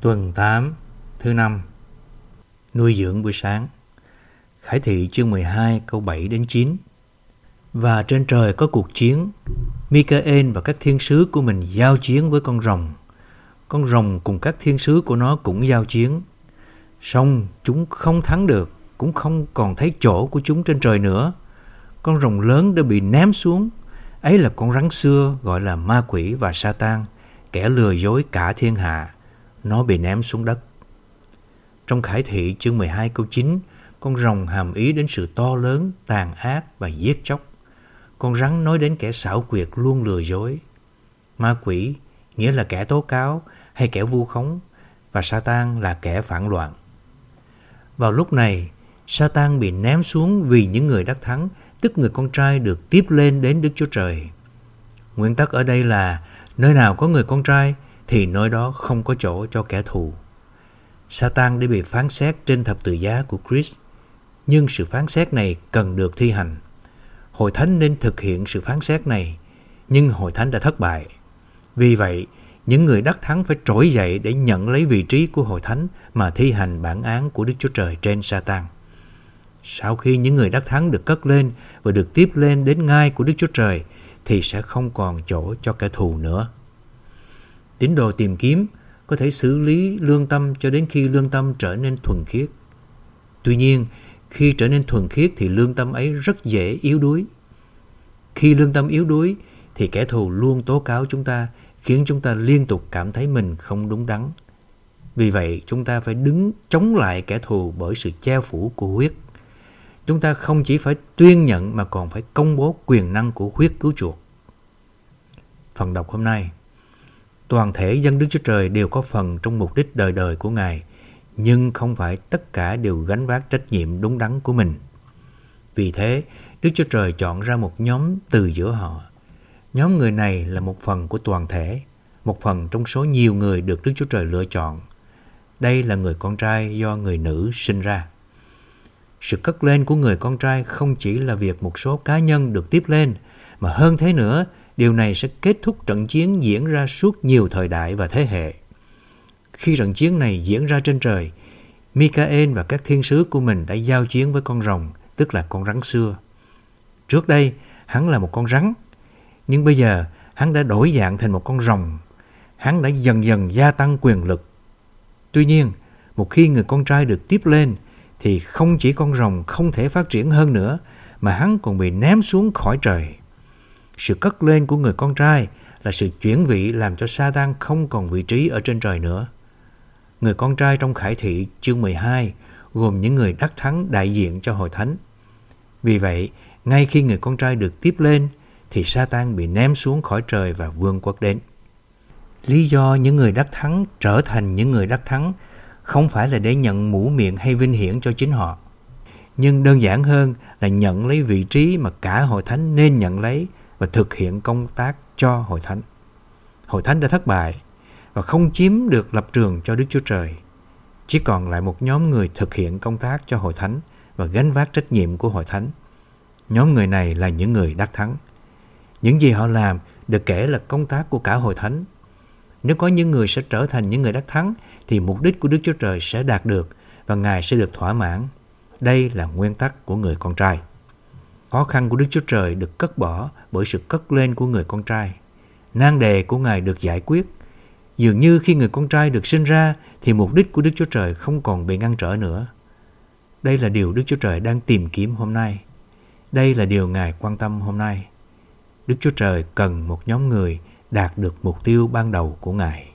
Tuần 8, thứ năm. Nuôi dưỡng buổi sáng. Khải thị chương 12 câu 7 đến 9 Và trên trời có cuộc chiến. Michael và các thiên sứ của mình giao chiến với con rồng. Con rồng cùng các thiên sứ của nó cũng giao chiến. Xong chúng không thắng được Cũng không còn thấy chỗ của chúng trên trời nữa. Con rồng lớn đã bị ném xuống. Ấy là con rắn xưa gọi là ma quỷ và sa tan Kẻ lừa dối cả thiên hạ nó bị ném xuống đất. Trong Khải Thị chương 12 câu 9, con rồng hàm ý đến sự to lớn, tàn ác và giết chóc. Con rắn nói đến kẻ xảo quyệt luôn lừa dối. Ma quỷ nghĩa là kẻ tố cáo hay kẻ vu khống và Satan là kẻ phản loạn. Vào lúc này, Satan bị ném xuống vì những người đắc thắng, tức người con trai được tiếp lên đến Đức Chúa Trời. Nguyên tắc ở đây là nơi nào có người con trai thì nơi đó không có chỗ cho kẻ thù. Satan đã bị phán xét trên thập tự giá của Christ, nhưng sự phán xét này cần được thi hành. Hội thánh nên thực hiện sự phán xét này, nhưng hội thánh đã thất bại. Vì vậy, những người đắc thắng phải trỗi dậy để nhận lấy vị trí của hội thánh mà thi hành bản án của Đức Chúa Trời trên Satan. Sau khi những người đắc thắng được cất lên và được tiếp lên đến ngai của Đức Chúa Trời, thì sẽ không còn chỗ cho kẻ thù nữa. Tín đồ tìm kiếm có thể xử lý lương tâm cho đến khi lương tâm trở nên thuần khiết. Tuy nhiên, khi trở nên thuần khiết thì lương tâm ấy rất dễ yếu đuối. Khi lương tâm yếu đuối thì kẻ thù luôn tố cáo chúng ta, khiến chúng ta liên tục cảm thấy mình không đúng đắn. Vì vậy, chúng ta phải đứng chống lại kẻ thù bởi sự che phủ của huyết. Chúng ta không chỉ phải tuyên nhận mà còn phải công bố quyền năng của huyết cứu chuộc. Phần đọc hôm nay Toàn thể dân Đức Chúa Trời đều có phần trong mục đích đời đời của Ngài, nhưng không phải tất cả đều gánh vác trách nhiệm đúng đắn của mình. Vì thế, Đức Chúa Trời chọn ra một nhóm từ giữa họ. Nhóm người này là một phần của toàn thể, một phần trong số nhiều người được Đức Chúa Trời lựa chọn. Đây là người con trai do người nữ sinh ra. Sự cất lên của người con trai không chỉ là việc một số cá nhân được tiếp lên, mà hơn thế nữa Điều này sẽ kết thúc trận chiến diễn ra suốt nhiều thời đại và thế hệ. Khi trận chiến này diễn ra trên trời, Michael và các thiên sứ của mình đã giao chiến với con rồng, tức là con rắn xưa. Trước đây, hắn là một con rắn, nhưng bây giờ hắn đã đổi dạng thành một con rồng. Hắn đã dần dần gia tăng quyền lực. Tuy nhiên, một khi người con trai được tiếp lên, thì không chỉ con rồng không thể phát triển hơn nữa, mà hắn còn bị ném xuống khỏi trời. Sự cất lên của người con trai là sự chuyển vị làm cho Satan không còn vị trí ở trên trời nữa. Người con trai trong Khải Thị chương 12 gồm những người đắc thắng đại diện cho hội thánh. Vì vậy, ngay khi người con trai được tiếp lên, thì Satan bị ném xuống khỏi trời và vương quốc đến. Lý do những người đắc thắng trở thành những người đắc thắng không phải là để nhận mũ miệng hay vinh hiển cho chính họ, nhưng đơn giản hơn là nhận lấy vị trí mà cả hội thánh nên nhận lấy và thực hiện công tác cho hội thánh. Hội thánh đã thất bại và không chiếm được lập trường cho Đức Chúa Trời. Chỉ còn lại một nhóm người thực hiện công tác cho hội thánh và gánh vác trách nhiệm của hội thánh. Nhóm người này là những người đắc thắng. Những gì họ làm được kể là công tác của cả hội thánh. Nếu có những người sẽ trở thành những người đắc thắng, thì mục đích của Đức Chúa Trời sẽ đạt được và Ngài sẽ được thỏa mãn. Đây là nguyên tắc của người con trai. Khó khăn của Đức Chúa Trời được cất bỏ bởi sự cất lên của người con trai. Nan đề của Ngài được giải quyết. Dường như khi người con trai được sinh ra, thì mục đích của Đức Chúa Trời không còn bị ngăn trở nữa. Đây là điều Đức Chúa Trời đang tìm kiếm hôm nay. Đây là điều Ngài quan tâm hôm nay. Đức Chúa Trời cần một nhóm người đạt được mục tiêu ban đầu của Ngài.